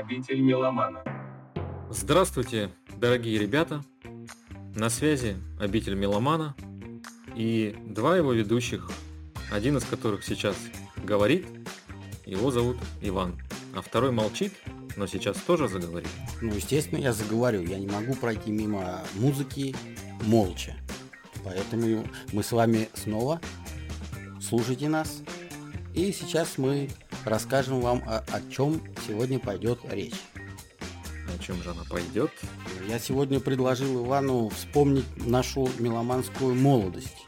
Обитель меломана. Здравствуйте, дорогие ребята! На связи обитель меломана и два его ведущих, один из которых сейчас говорит, его зовут Иван, а второй молчит, но сейчас тоже заговорит. Ну, естественно, я заговорю. Я не могу пройти мимо музыки молча. Поэтому мы с вами снова. Слушайте нас. И сейчас мы расскажем вам, о, о чем сегодня пойдет речь. О чем же она пойдет? Я сегодня предложил Ивану вспомнить нашу меломанскую молодость.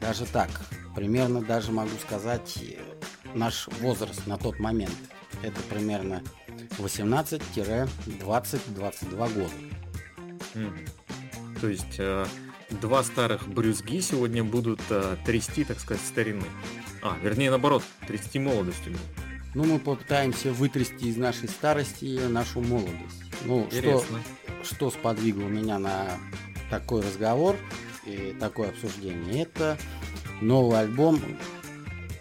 Даже так, примерно даже могу сказать наш возраст на тот момент. Это примерно 18-20-22 года. Mm. То есть э, два старых брюзги сегодня будут э, трясти, так сказать, старины. А, вернее, наоборот, трясти молодостью. Ну, мы попытаемся вытрясти из нашей старости нашу молодость. Ну, Интересно. что, что сподвигло меня на такой разговор и такое обсуждение? Это новый альбом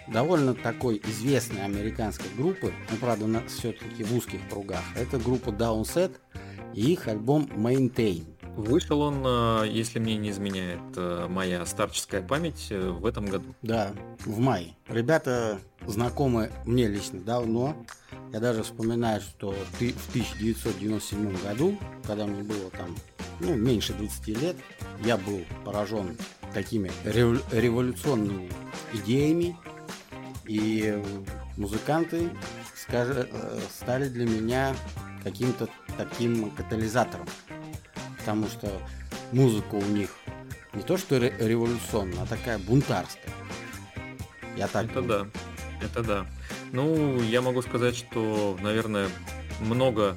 довольно такой известной американской группы, ну, правда, все-таки в узких кругах. Это группа Downset и их альбом Maintain. Вышел он, э, если мне не изменяет э, моя старческая память, э, в этом году. Да, в мае. Ребята знакомы мне лично давно. Я даже вспоминаю, что в 1997 году, когда мне было там ну, меньше 20 лет, я был поражен такими революционными идеями, и музыканты скажи, стали для меня каким-то таким катализатором потому что музыка у них не то что революционная, а такая бунтарская. Я так Это думаю. да, это да. Ну, я могу сказать, что, наверное, много,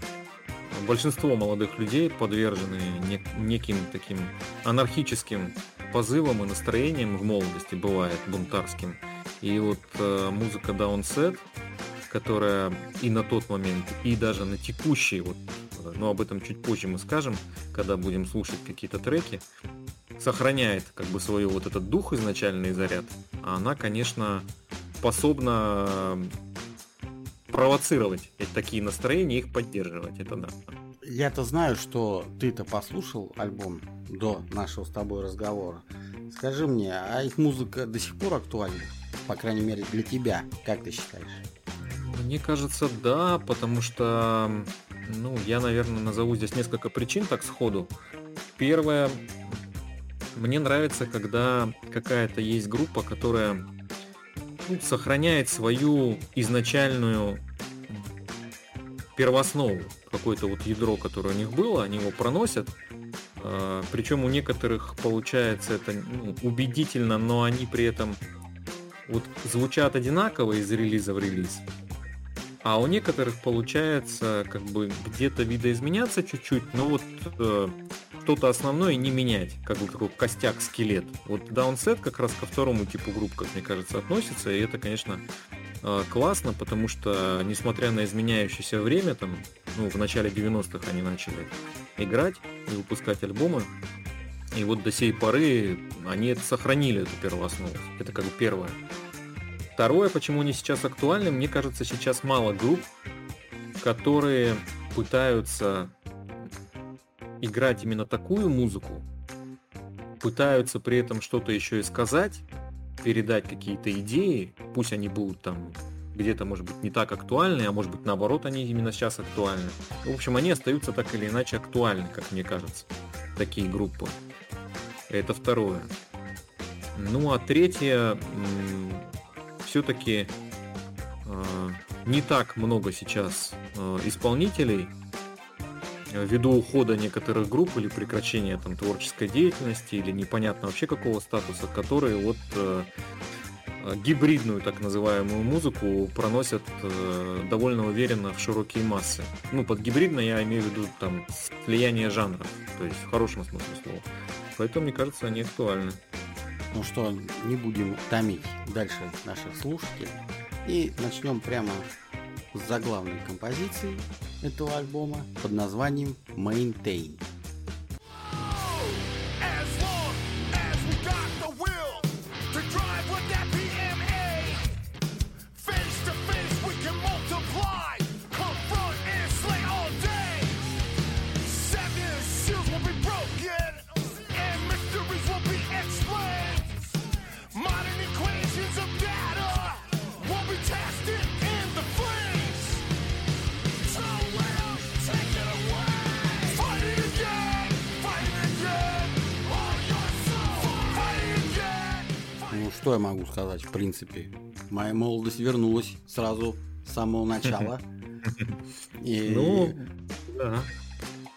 большинство молодых людей подвержены нек- неким таким анархическим позывам и настроениям в молодости, бывает бунтарским. И вот э, музыка Downset, которая и на тот момент, и даже на текущий вот но об этом чуть позже мы скажем, когда будем слушать какие-то треки, сохраняет как бы свой вот этот дух изначальный заряд, а она, конечно, способна провоцировать такие настроения их поддерживать, это да. Я-то знаю, что ты-то послушал альбом до нашего с тобой разговора. Скажи мне, а их музыка до сих пор актуальна? По крайней мере, для тебя, как ты считаешь? Мне кажется, да, потому что ну, я, наверное, назову здесь несколько причин так сходу. Первое, мне нравится, когда какая-то есть группа, которая ну, сохраняет свою изначальную первооснову, какое-то вот ядро, которое у них было, они его проносят. А, Причем у некоторых получается это ну, убедительно, но они при этом вот звучат одинаково из релиза в релиз. А у некоторых получается как бы где-то видоизменяться чуть-чуть, но вот э, что-то основное не менять, как бы такой костяк, скелет. Вот Downset как раз ко второму типу групп, как мне кажется, относится, и это, конечно, э, классно, потому что, несмотря на изменяющееся время, там, ну, в начале 90-х они начали играть и выпускать альбомы, и вот до сей поры они это сохранили, эту первооснову. Это как бы первое. Второе, почему они сейчас актуальны, мне кажется, сейчас мало групп, которые пытаются играть именно такую музыку, пытаются при этом что-то еще и сказать, передать какие-то идеи, пусть они будут там где-то, может быть, не так актуальны, а может быть, наоборот, они именно сейчас актуальны. В общем, они остаются так или иначе актуальны, как мне кажется, такие группы. Это второе. Ну, а третье, все-таки э, не так много сейчас э, исполнителей э, ввиду ухода некоторых групп или прекращения там творческой деятельности или непонятно вообще какого статуса, которые вот э, гибридную так называемую музыку проносят э, довольно уверенно в широкие массы. Ну, под гибридно я имею в виду там слияние жанров, то есть в хорошем смысле слова. Поэтому, мне кажется, они актуальны. Ну что, не будем томить дальше наших слушателей. И начнем прямо с заглавной композиции этого альбома под названием Maintain. Что я могу сказать, в принципе? Моя молодость вернулась сразу с самого начала. И... Ну, да.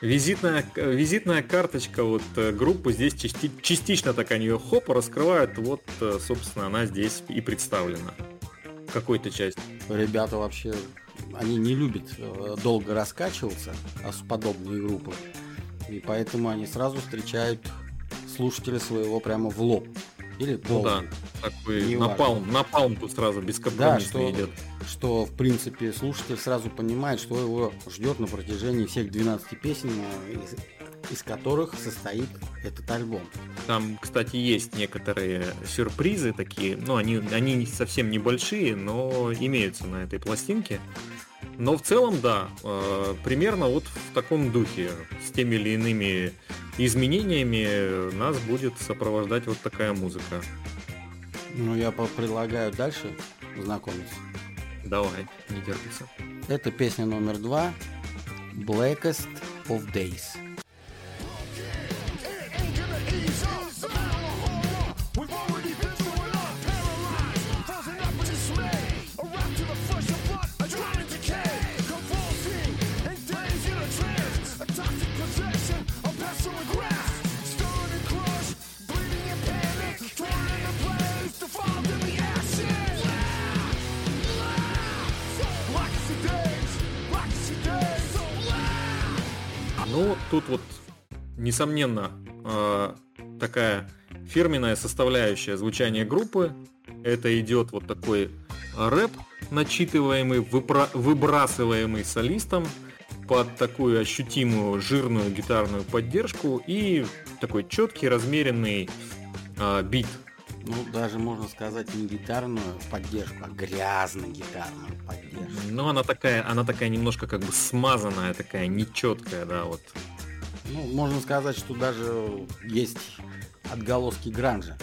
Визитная, визитная карточка вот э, группы здесь части, частично так они ее хоп раскрывают. Вот, э, собственно, она здесь и представлена. Какой-то часть. Ребята вообще, они не любят э, долго раскачиваться, а с подобные группы. И поэтому они сразу встречают слушателя своего прямо в лоб. Или ну да, такой не напалм, важно. напалм тут сразу бескомпромиссно да, что, идет. Что, в принципе, слушатель сразу понимает, что его ждет на протяжении всех 12 песен, из, из которых состоит этот альбом. Там, кстати, есть некоторые сюрпризы такие, ну, они, они совсем небольшие, но имеются на этой пластинке. Но в целом, да, э, примерно вот в таком духе, с теми или иными изменениями нас будет сопровождать вот такая музыка. Ну, я предлагаю дальше знакомиться. Давай, не терпится. Это песня номер два Blackest of Days. Тут вот, несомненно, э, такая фирменная составляющая звучания группы. Это идет вот такой рэп, начитываемый, выпра- выбрасываемый солистом под такую ощутимую жирную гитарную поддержку и такой четкий, размеренный э, бит. Ну, даже можно сказать не гитарную поддержку, а грязно гитарную поддержку. Ну, она такая, она такая немножко как бы смазанная, такая нечеткая, да, вот. Ну, можно сказать, что даже есть отголоски гранжа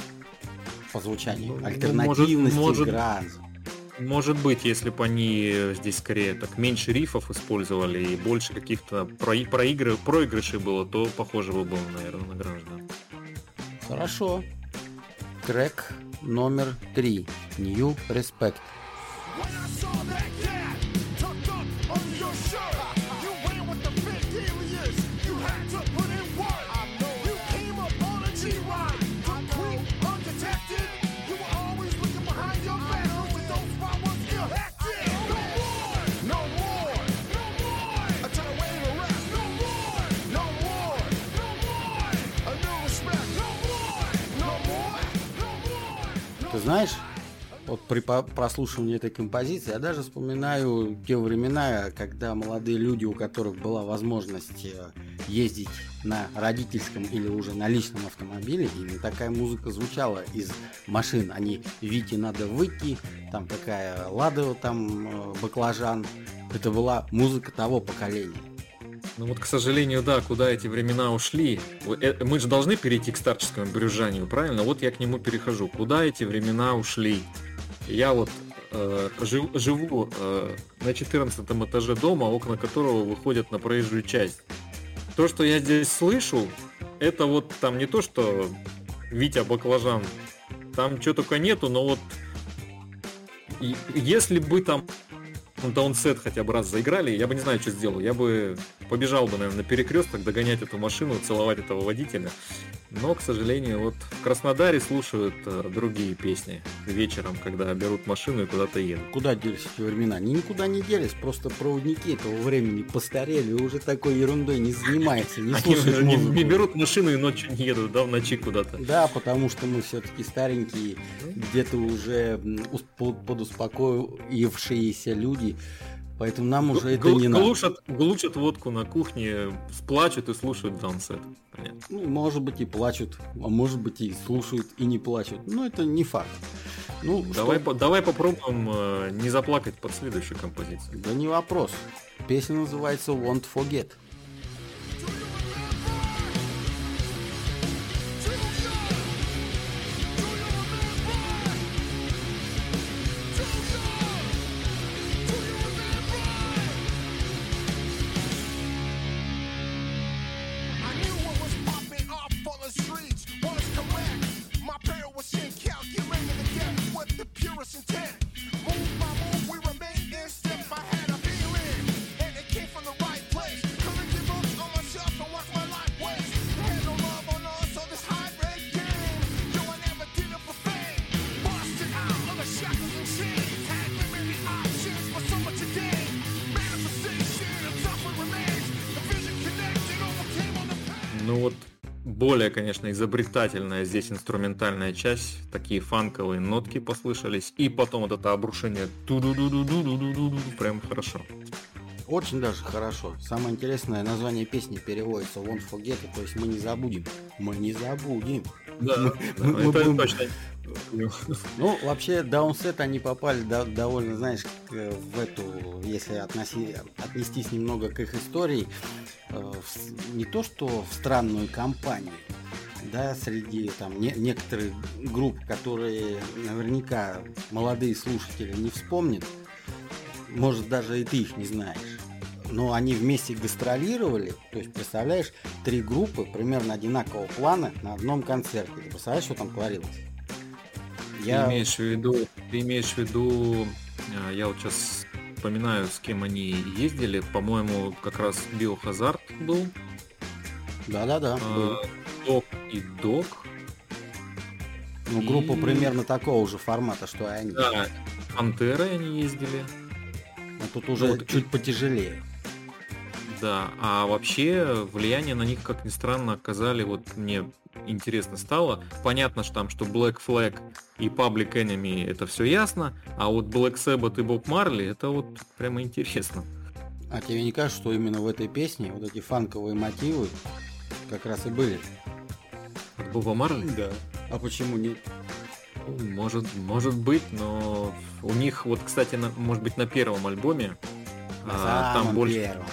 по звучанию. Ну, Альтернативности может, гранжа. Может быть, если бы они здесь скорее так меньше рифов использовали и больше каких-то про проигры проигрышей было, то похоже бы было, наверное, на граждан. Хорошо. Трек номер три. New Respect. Ты знаешь, вот при прослушивании этой композиции я даже вспоминаю те времена, когда молодые люди, у которых была возможность э, ездить на родительском или уже на личном автомобиле, именно такая музыка звучала из машин. Они «Вите надо выйти», там такая «Лада», там э, «Баклажан». Это была музыка того поколения. Ну вот, к сожалению, да, куда эти времена ушли. Э, мы же должны перейти к старческому брюзжанию, правильно? Вот я к нему перехожу. Куда эти времена ушли? Я вот э, жив, живу э, на 14 этаже дома, окна которого выходят на проезжую часть. То, что я здесь слышу, это вот там не то, что Витя Баклажан, там что только нету, но вот если бы там даунсет хотя бы раз заиграли, я бы не знаю, что сделал. Я бы побежал бы, наверное, на перекресток догонять эту машину, целовать этого водителя. Но, к сожалению, вот в Краснодаре слушают э, другие песни вечером, когда берут машину и куда-то едут. Куда делись эти времена? Они никуда не делись, просто проводники этого времени постарели, уже такой ерундой не занимаются, не слушают Они музыку. не берут машину и ночью не едут, да, в ночи куда-то. Да, потому что мы все-таки старенькие, где-то уже подуспокоившиеся люди, Поэтому нам уже это не глушат, надо. Глушат водку на кухне, плачут и слушают даунсет. Ну, может быть и плачут, а может быть и слушают и не плачут. Но это не факт. Ну, давай, что... по, давай попробуем э, не заплакать под следующую композицию. Да не вопрос. Песня называется Won't Forget. Более, конечно, изобретательная здесь инструментальная часть, такие фанковые нотки послышались, и потом вот это обрушение прям хорошо. Очень даже хорошо. Самое интересное, название песни переводится Won't Forget, то есть мы не забудем. Мы не забудем. Да, мы, да мы, это будем... точно. Ну, вообще, Даунсет они попали до, довольно, знаешь, в эту, если относи, отнестись немного к их истории, в, не то что в странную компанию, да, среди там не, некоторых групп, которые наверняка молодые слушатели не вспомнят, может даже и ты их не знаешь. Но они вместе гастролировали, то есть, представляешь, три группы примерно одинакового плана на одном концерте. Ты представляешь, что там творилось? Я... Ты имеешь в виду, ты имеешь в виду, а, я вот сейчас вспоминаю, с кем они ездили, по-моему, как раз Биохазард был. Да-да-да. А, Док и Док. Ну, и... группа примерно такого же формата, что и они. Да, Пантеры они ездили. А тут уже вот, чуть потяжелее. Да, а вообще влияние на них, как ни странно, оказали, вот мне интересно стало. Понятно, что там, что Black Flag и Public Enemy это все ясно, а вот Black Sabbath и Боб Марли это вот прямо интересно. А тебе не кажется, что именно в этой песне вот эти фанковые мотивы как раз и были? От Боба Марли? Да. А почему нет? Может, может быть, но у них, вот, кстати, на, может быть, на первом альбоме на а, там больше. Первом.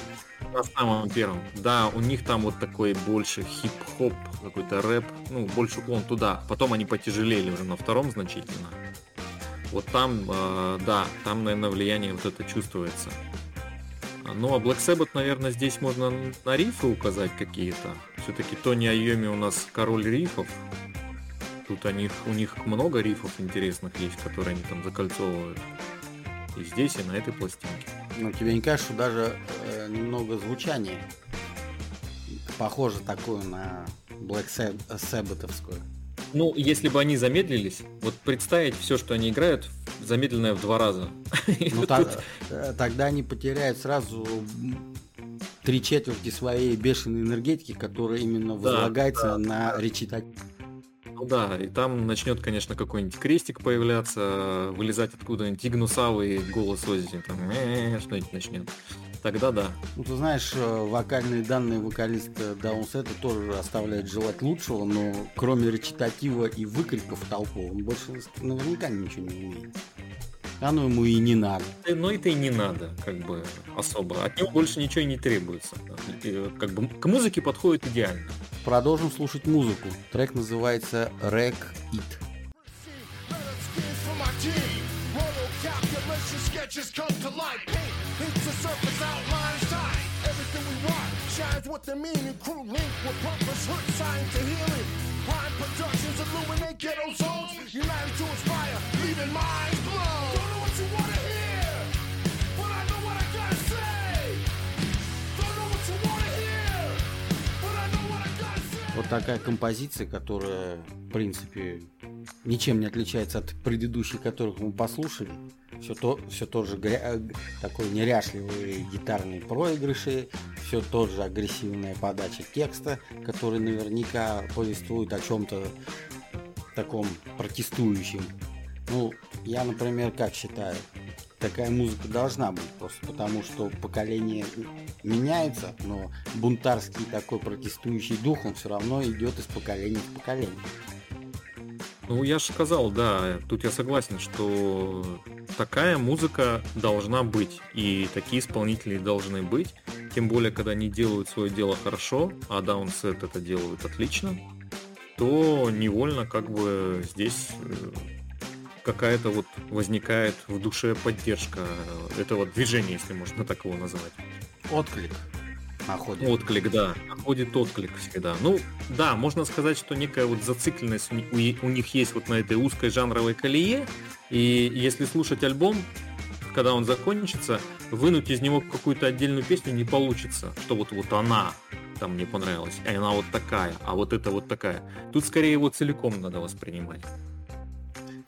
На самом первом. Да, у них там вот такой больше хип-хоп, какой-то рэп, ну, больше уклон туда. Потом они потяжелели уже на втором значительно. Вот там, э, да, там, наверное, влияние вот это чувствуется. Ну, а Black Sabbath, наверное, здесь можно на рифы указать какие-то. Все-таки Тони Айоми у нас король рифов. Тут у у них много рифов интересных есть, которые они там закольцовывают. И здесь, и на этой пластинке. Ну, тебе не кажется, что даже э, немного звучание похоже такое на Black Sabbath'овскую? Ну, если бы они замедлились, вот представить все, что они играют, замедленное в два раза. Ну, э, тогда они потеряют сразу три четверти своей бешеной энергетики, которая именно возлагается на речитатив. Ну да, и там начнет, конечно, какой-нибудь крестик появляться, вылезать откуда-нибудь игнусавый голос Оззи, там, э, что-нибудь начнет. Тогда да. Ну, ты знаешь, э, вокальные данные вокалиста Даунсета тоже оставляют желать лучшего, но кроме речитатива и выкриков толпу, он больше наверняка ничего не умеет. А ну ему и не надо. Ну это и не надо, как бы особо. От него больше ничего и не требуется. Как бы к музыке подходит идеально. Продолжим слушать музыку. Трек называется Wreck It. what the meaning crew link with purpose hood sign to healing prime productions illuminate ghetto zones united to inspire leaving minds blown вот такая композиция которая в принципе ничем не отличается от предыдущих которых мы послушали все, то, все тот же гря... такой неряшливые гитарные проигрыши, все тот же агрессивная подача текста, который наверняка повествует о чем-то таком протестующем. Ну, я, например, как считаю, такая музыка должна быть, просто потому что поколение меняется, но бунтарский такой протестующий дух, он все равно идет из поколения в поколение. Ну, я же сказал, да, тут я согласен, что такая музыка должна быть, и такие исполнители должны быть. Тем более, когда они делают свое дело хорошо, а Даунсет это делают отлично, то невольно как бы здесь э, какая-то вот возникает в душе поддержка этого движения, если можно так его назвать. Отклик находит. Отклик, да. Находит отклик всегда. Ну, да, можно сказать, что некая вот зацикленность у, них есть вот на этой узкой жанровой колее. И если слушать альбом, когда он закончится, вынуть из него какую-то отдельную песню не получится, что вот, вот она там мне понравилась, а она вот такая, а вот это вот такая. Тут скорее его целиком надо воспринимать.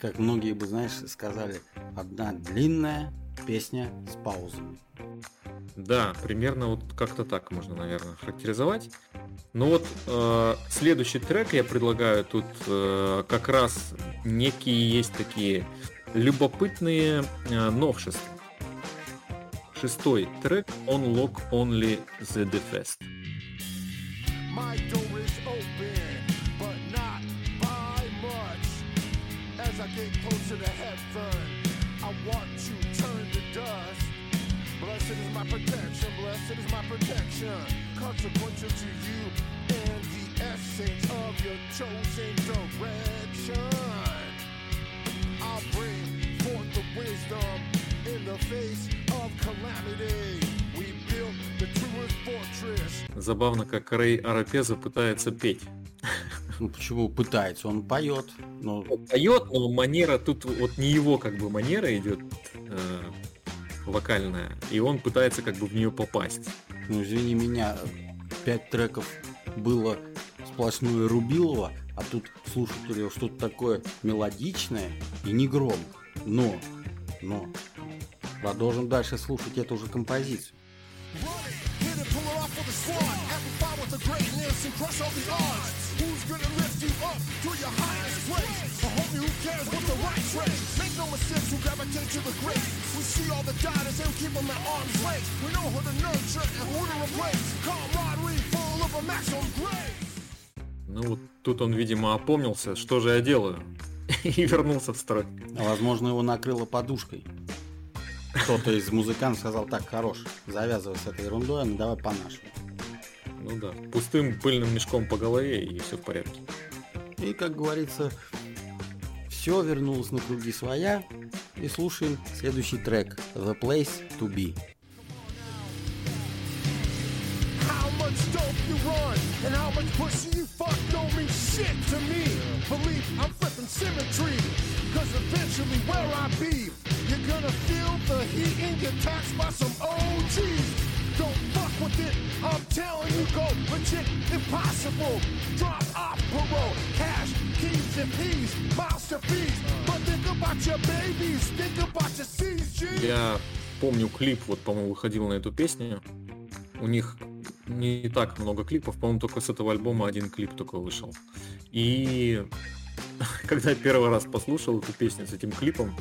Как многие бы, знаешь, сказали, одна длинная песня с паузами. Да, примерно вот как-то так можно, наверное, характеризовать. Ну вот э, следующий трек я предлагаю тут э, как раз некие есть такие любопытные э, новшества. Шестой трек Unlock Only the Defest. My door is open, your chosen direction. I'll bring forth the wisdom in the face of calamity. We built the truest fortress. Забавно, как Рэй Арапеза пытается петь. Ну почему пытается? Он поет. Но... Он поет, но манера тут вот не его как бы манера идет. Э, вокальная, и он пытается как бы в нее попасть. Ну, извини меня, пять треков было сплошное Рубилова, а тут слушателю что-то такое мелодичное и не громко. Но, но, продолжим дальше слушать эту же композицию. Arm's length. We know who to nurture and who to replace. Camaraderie full of a maximum grace. Ну вот тут он, видимо, опомнился, что же я делаю, и вернулся в строй. А возможно, его накрыло подушкой. Кто-то из музыкантов сказал, так, хорош, завязывай с этой ерундой, а ну давай по-нашему. Ну да, пустым пыльным мешком по голове и все в порядке. И, как говорится, все вернулось на круги своя. И слушаем следующий трек The Place to Be. you run and how much pussy you shit to me. Believe I'm flipping symmetry, cause eventually where I be, you're gonna feel the heat in your tax by some OGs. Don't fuck with it. I'm telling you, go legit impossible. Drop off parole, cash, keys and peas, miles to fees. But think about your babies, think about your CG. Я помню клип, вот, по-моему, выходил на эту песню. У них не так много клипов, по-моему, только с этого альбома один клип только вышел. И когда я первый раз послушал эту песню с этим клипом,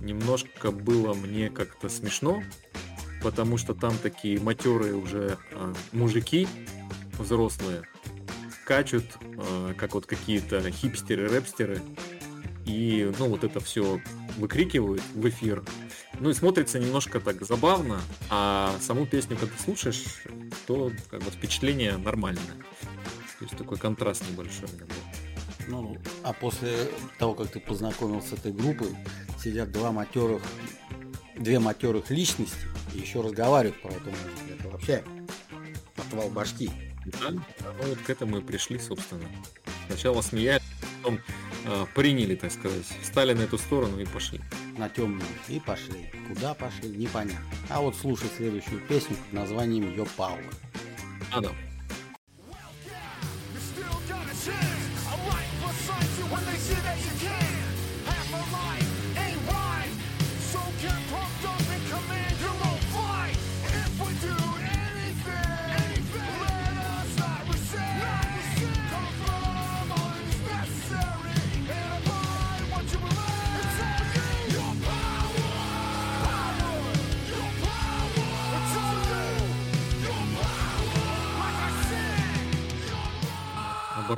немножко было мне как-то смешно, потому что там такие матерые уже э, мужики взрослые качут, э, как вот какие-то хипстеры, рэпстеры, и, ну, вот это все выкрикивают в эфир. Ну и смотрится немножко так забавно, а саму песню, когда слушаешь, то как бы впечатление нормальное. То есть такой контраст небольшой у меня был. Ну, а после того, как ты познакомился с этой группой, сидят два матерых, две матерых личности, и еще разговаривают про эту музыку. Это вообще отвал башки. Да, ну вот к этому и пришли, собственно. Сначала смеялись, потом э, приняли, так сказать, встали на эту сторону и пошли. На темную и пошли. Куда пошли, непонятно. А вот слушай следующую песню под названием Йо Пауэр. А,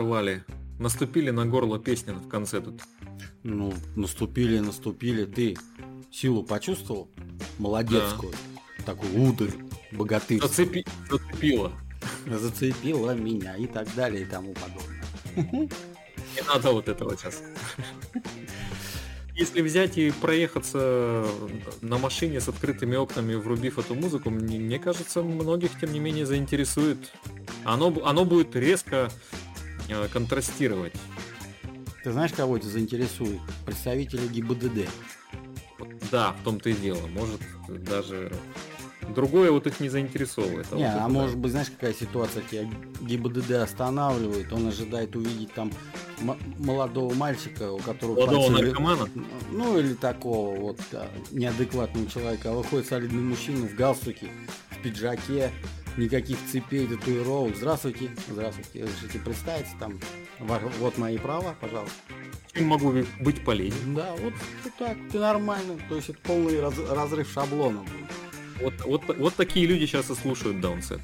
да. оборвали. Наступили на горло песни в конце тут. Ну, наступили, наступили. Ты силу почувствовал? Молодецкую. Да. Такую ударь богатырь. Зацепи... Зацепила. Зацепила меня и так далее и тому подобное. Не надо вот этого сейчас. Если взять и проехаться на машине с открытыми окнами, врубив эту музыку, мне кажется, многих, тем не менее, заинтересует. Оно, оно будет резко контрастировать. Ты знаешь, кого это заинтересует? Представители ГИБДД. Да, в том-то и дело. Может, даже другое вот их не заинтересовывает. А не, вот а может быть, знаешь, какая ситуация? Тебя ГИБДД останавливает, он ожидает увидеть там молодого мальчика, у которого... Молодого наркомана? Ну, или такого вот да, неадекватного человека. А выходит солидный мужчина в галстуке, в пиджаке, никаких цепей, татуировок. Здравствуйте, здравствуйте. Разрешите представиться, там, вот мои права, пожалуйста. Чем могу быть полезен? Да, вот, так, ты нормально. То есть это полный раз, разрыв шаблона будет. Вот, вот, вот такие люди сейчас и слушают даунсет.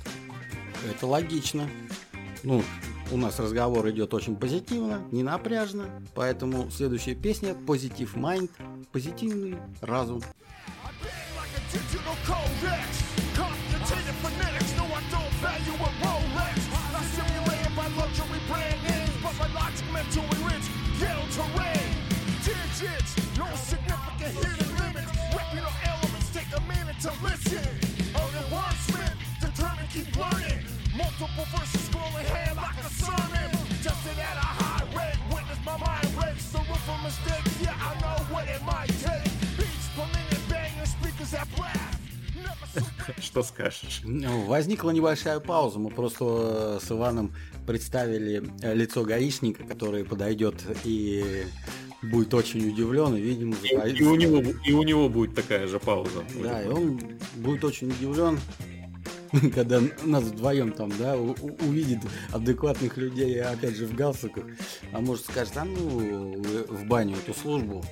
Это логично. Ну, у нас разговор идет очень позитивно, не напряжно, поэтому следующая песня «Позитив Майнд», позитивный разум. to Multiple verses scrolling hand like a sermon. Justin at a high rate, witness my mind breaks. The room for mistakes, yeah, I know what it might take. Beats per minute, banging speakers that blast. Что скажешь? Возникла небольшая пауза. Мы просто с Иваном представили лицо гаишника, который подойдет и будет очень удивлен и, видимо, и, и, у него, и у него будет такая же пауза. Да, и он будет очень удивлен, когда нас вдвоем там, да, увидит адекватных людей, опять же, в галстуках, а может скажет, а ну, в баню эту службу,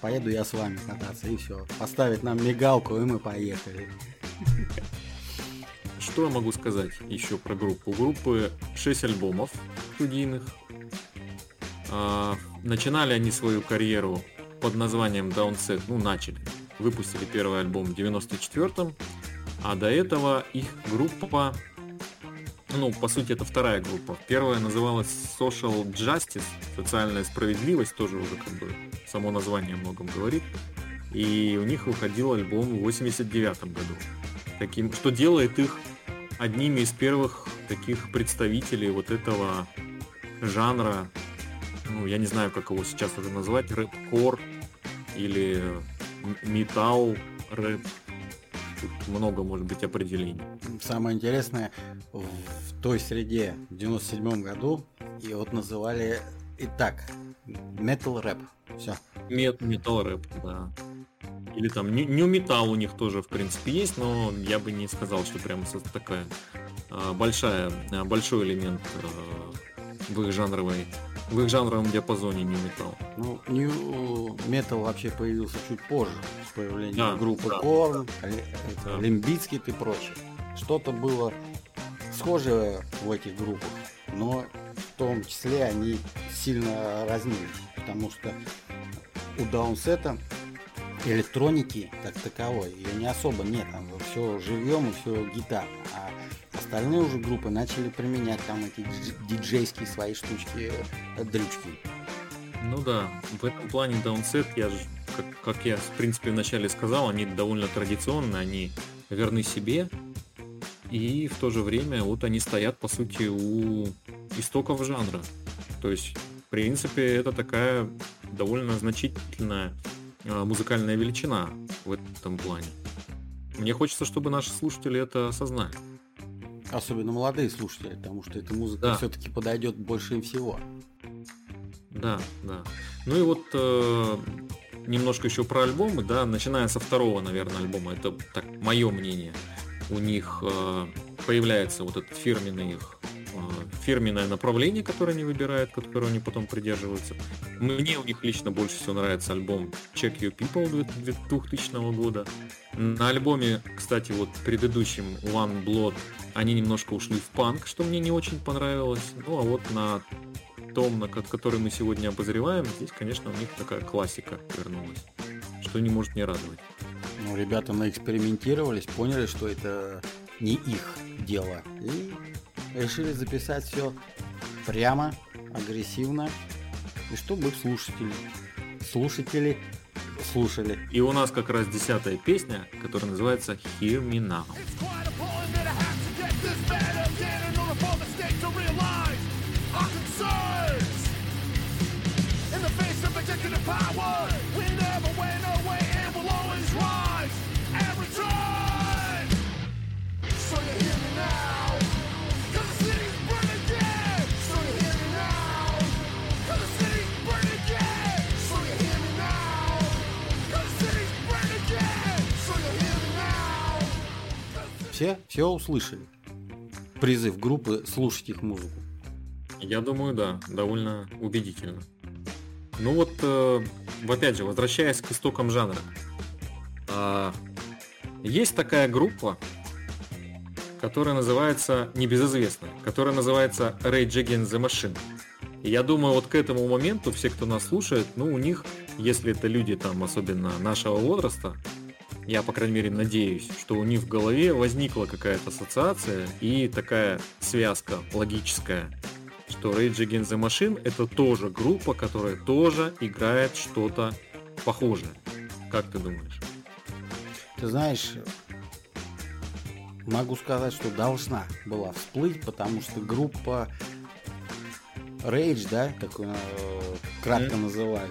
поеду я с вами кататься, и все. Поставит нам мигалку, и мы поехали. Что я могу сказать еще про группу? У группы 6 альбомов студийных, а, начинали они свою карьеру под названием Downset, ну начали, выпустили первый альбом в 94-м, а до этого их группа, ну по сути это вторая группа, первая называлась Social Justice, социальная справедливость, тоже уже как бы само название многом говорит, и у них выходил альбом в 89 году, таким, что делает их одними из первых таких представителей вот этого жанра ну, я не знаю, как его сейчас уже назвать, рэп-кор или металл рэп. Тут много, может быть, определений. Самое интересное, в той среде, в 97 году, и вот называли и так, метал рэп. Все. Мет, метал рэп, да. Или там нью металл у них тоже, в принципе, есть, но я бы не сказал, что прям такая а, большая, а, большой элемент а, в их жанровой в их жанровом диапазоне не металл. Ну, New Metal вообще появился чуть позже, с появлением да, группы да. Korn, да. Лимбицкит и прочее. Что-то было схожее в этих группах, но в том числе они сильно разнились, потому что у Даунсета электроники как таковой ее не особо нет, там все живьем и все гитарно, а остальные уже группы начали применять там эти диджейские свои штучки, э, дрючки. Ну да, в этом плане Даунсет, я же, как, как я в принципе вначале сказал, они довольно традиционные, они верны себе, и в то же время вот они стоят по сути у истоков жанра. То есть, в принципе, это такая довольно значительная а, музыкальная величина в этом плане. Мне хочется, чтобы наши слушатели это осознали. Особенно молодые слушатели, потому что эта музыка да. все-таки подойдет больше им всего. Да, да. Ну и вот э, немножко еще про альбомы, да, начиная со второго, наверное, альбома, это так мое мнение. У них э, появляется вот этот фирменный их фирменное направление, которое они выбирают, которое они потом придерживаются. Мне у них лично больше всего нравится альбом Check Your People 2000 года. На альбоме, кстати, вот предыдущем One Blood они немножко ушли в панк, что мне не очень понравилось. Ну а вот на том, на который мы сегодня обозреваем, здесь, конечно, у них такая классика вернулась, что не может не радовать. Ну, ребята наэкспериментировались, поняли, что это не их дело. И решили записать все прямо, агрессивно, и чтобы слушатели, слушатели слушали. И у нас как раз десятая песня, которая называется Hear Me Now. Все, все услышали. призыв группы слушать их музыку. Я думаю, да, довольно убедительно. Ну вот, э, опять же, возвращаясь к истокам жанра. Э, есть такая группа, которая называется, небезызвестная, которая называется Rage Against the Machine. И я думаю, вот к этому моменту все, кто нас слушает, ну, у них, если это люди там, особенно нашего возраста, я, по крайней мере, надеюсь, что у них в голове возникла какая-то ассоциация и такая связка логическая, что Rage Against the Machine это тоже группа, которая тоже играет что-то похожее. Как ты думаешь? Ты знаешь, могу сказать, что должна была всплыть, потому что группа Rage, да, ее э, кратко mm-hmm. называют,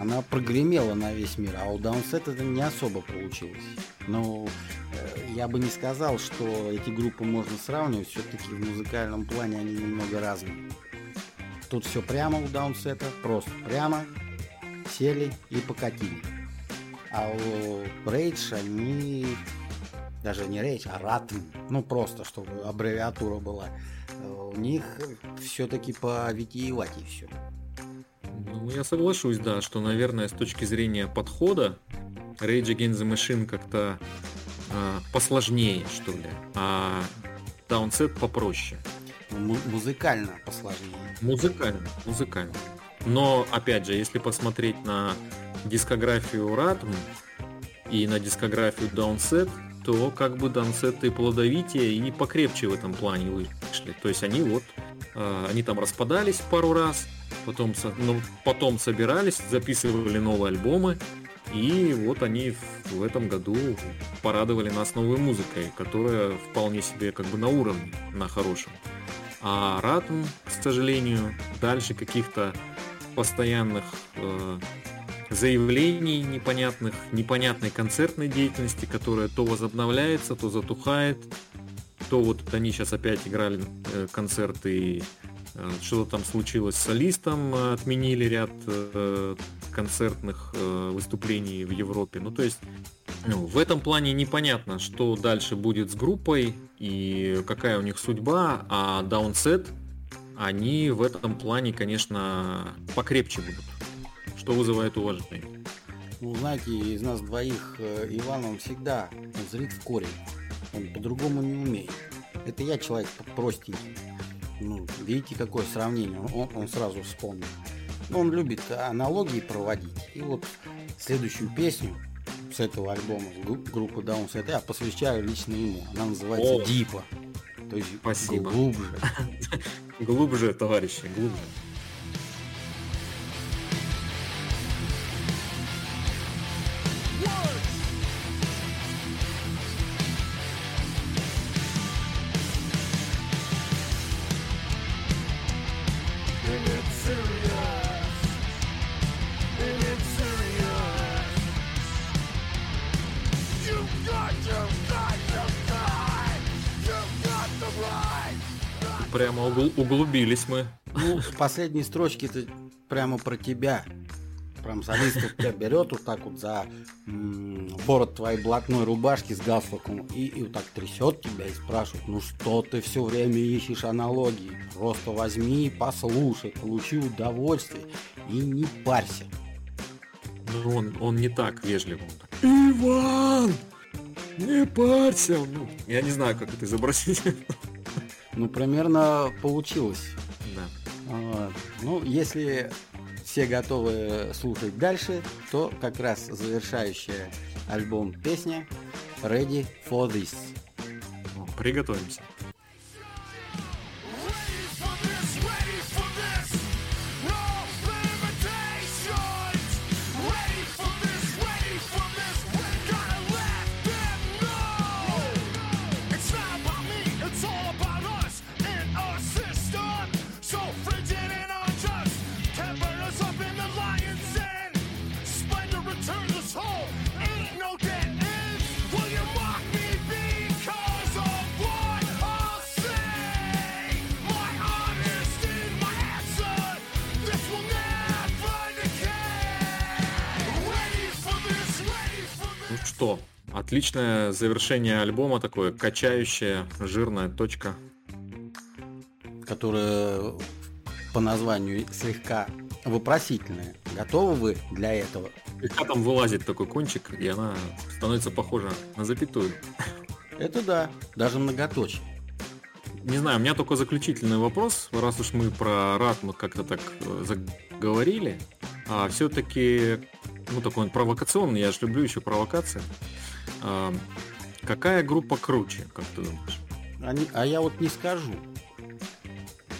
она прогремела на весь мир, а у Downset это не особо получилось. Но э, я бы не сказал, что эти группы можно сравнивать, все-таки в музыкальном плане они немного разные. Тут все прямо у Downset, просто прямо сели и покатили. А у Rage они даже не Rage, а Ратм, ну просто, чтобы аббревиатура была у них все-таки по витиеватей все. Ну, я соглашусь, да, что, наверное, с точки зрения подхода Rage Against the Machine как-то э, посложнее, что ли, а Downset попроще. М- музыкально посложнее. Музыкально, музыкально. Но, опять же, если посмотреть на дискографию Ratm и на дискографию Downset, то как бы Дансет и плодовитее и покрепче в этом плане вышли. То есть они вот, э, они там распадались пару раз, потом, ну, потом собирались, записывали новые альбомы, и вот они в этом году порадовали нас новой музыкой, которая вполне себе как бы на уровне, на хорошем. А Ратм, к сожалению, дальше каких-то постоянных э, заявлений непонятных, непонятной концертной деятельности, которая то возобновляется, то затухает, то вот они сейчас опять играли э, концерты и что-то там случилось с солистом, э, отменили ряд концертных выступлений в Европе. Ну, то есть ну, в этом плане непонятно, что дальше будет с группой и какая у них судьба, а Downset, они в этом плане, конечно, покрепче будут что вызывает уважение. Ну, знаете, из нас двоих э, Иван, он всегда зрит в корень. Он по-другому не умеет. Это я человек простенький. Ну, видите, какое сравнение, он, он сразу вспомнил. Он любит аналогии проводить. И вот следующую песню с этого альбома группы Downset я посвящаю лично ему. Она называется О, Дипа. То есть Спасибо. глубже. глубже, товарищи, глубже. Прямо углубились мы. Ну, в последней строчке это прямо про тебя. Прям солист тебя берет вот так вот за м- бород твоей блатной рубашки с галстуком и, и вот так трясет тебя и спрашивает, ну что ты все время ищешь аналогии? Просто возьми, послушай, получи удовольствие и не парься. Ну, он, он не так так, Иван! Не парься! Ну, я не знаю, как это изобразить. Ну, примерно получилось. Да. Вот. Ну, если все готовы слушать дальше, то как раз завершающая альбом песня Ready for This. Приготовимся. Отличное завершение альбома, такое качающая, жирная точка. Которая по названию слегка вопросительная. Готовы вы для этого? Слегка там вылазит такой кончик, и она становится похожа на запятую. Это да, даже многоточие. Не знаю, у меня только заключительный вопрос, раз уж мы про рад мы как-то так э, заговорили, а все-таки, ну такой он провокационный, я же люблю еще провокации. А, какая группа круче, как ты думаешь? Они, а я вот не скажу.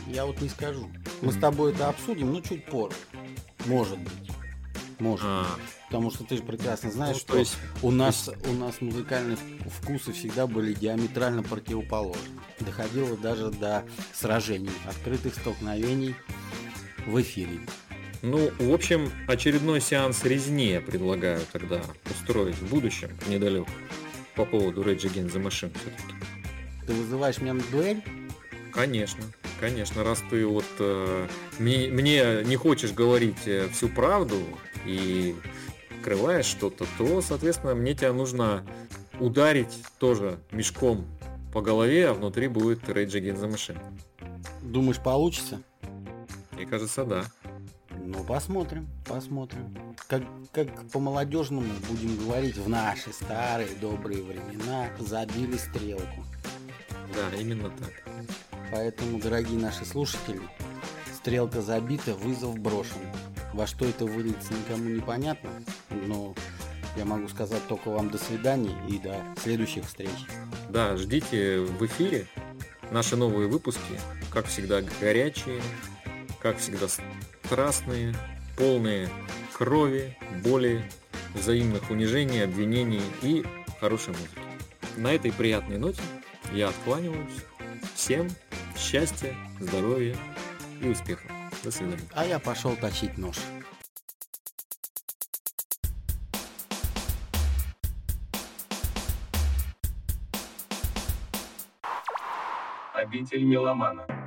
Я вот не скажу. Мы с тобой это обсудим, ну чуть позже. Может быть. Может. А. Потому что ты же прекрасно знаешь, ну, что есть, у нас у нас музыкальные вкусы всегда были диаметрально противоположны. Доходило даже до сражений, открытых столкновений в эфире. Ну, в общем, очередной сеанс резни предлагаю тогда устроить в будущем, недалеко, по поводу Rage Against the Machine все-таки. Ты вызываешь меня на дуэль? Конечно, конечно, раз ты вот э, мне, мне не хочешь говорить э, всю правду и скрываешь что-то, то, соответственно, мне тебя нужно ударить тоже мешком по голове, а внутри будет Rage Against the Machine. Думаешь, получится? Мне кажется, да. Ну, посмотрим, посмотрим. Как, как по-молодежному будем говорить, в наши старые добрые времена забили стрелку. Да, именно так. Поэтому, дорогие наши слушатели, стрелка забита, вызов брошен. Во что это выльется, никому не понятно, но я могу сказать только вам до свидания и до следующих встреч. Да, ждите в эфире наши новые выпуски, как всегда горячие, как всегда страстные, полные крови, боли, взаимных унижений, обвинений и хорошей музыки. На этой приятной ноте я откланиваюсь. Всем счастья, здоровья и успехов. До свидания. А я пошел точить нож. Обитель меломана.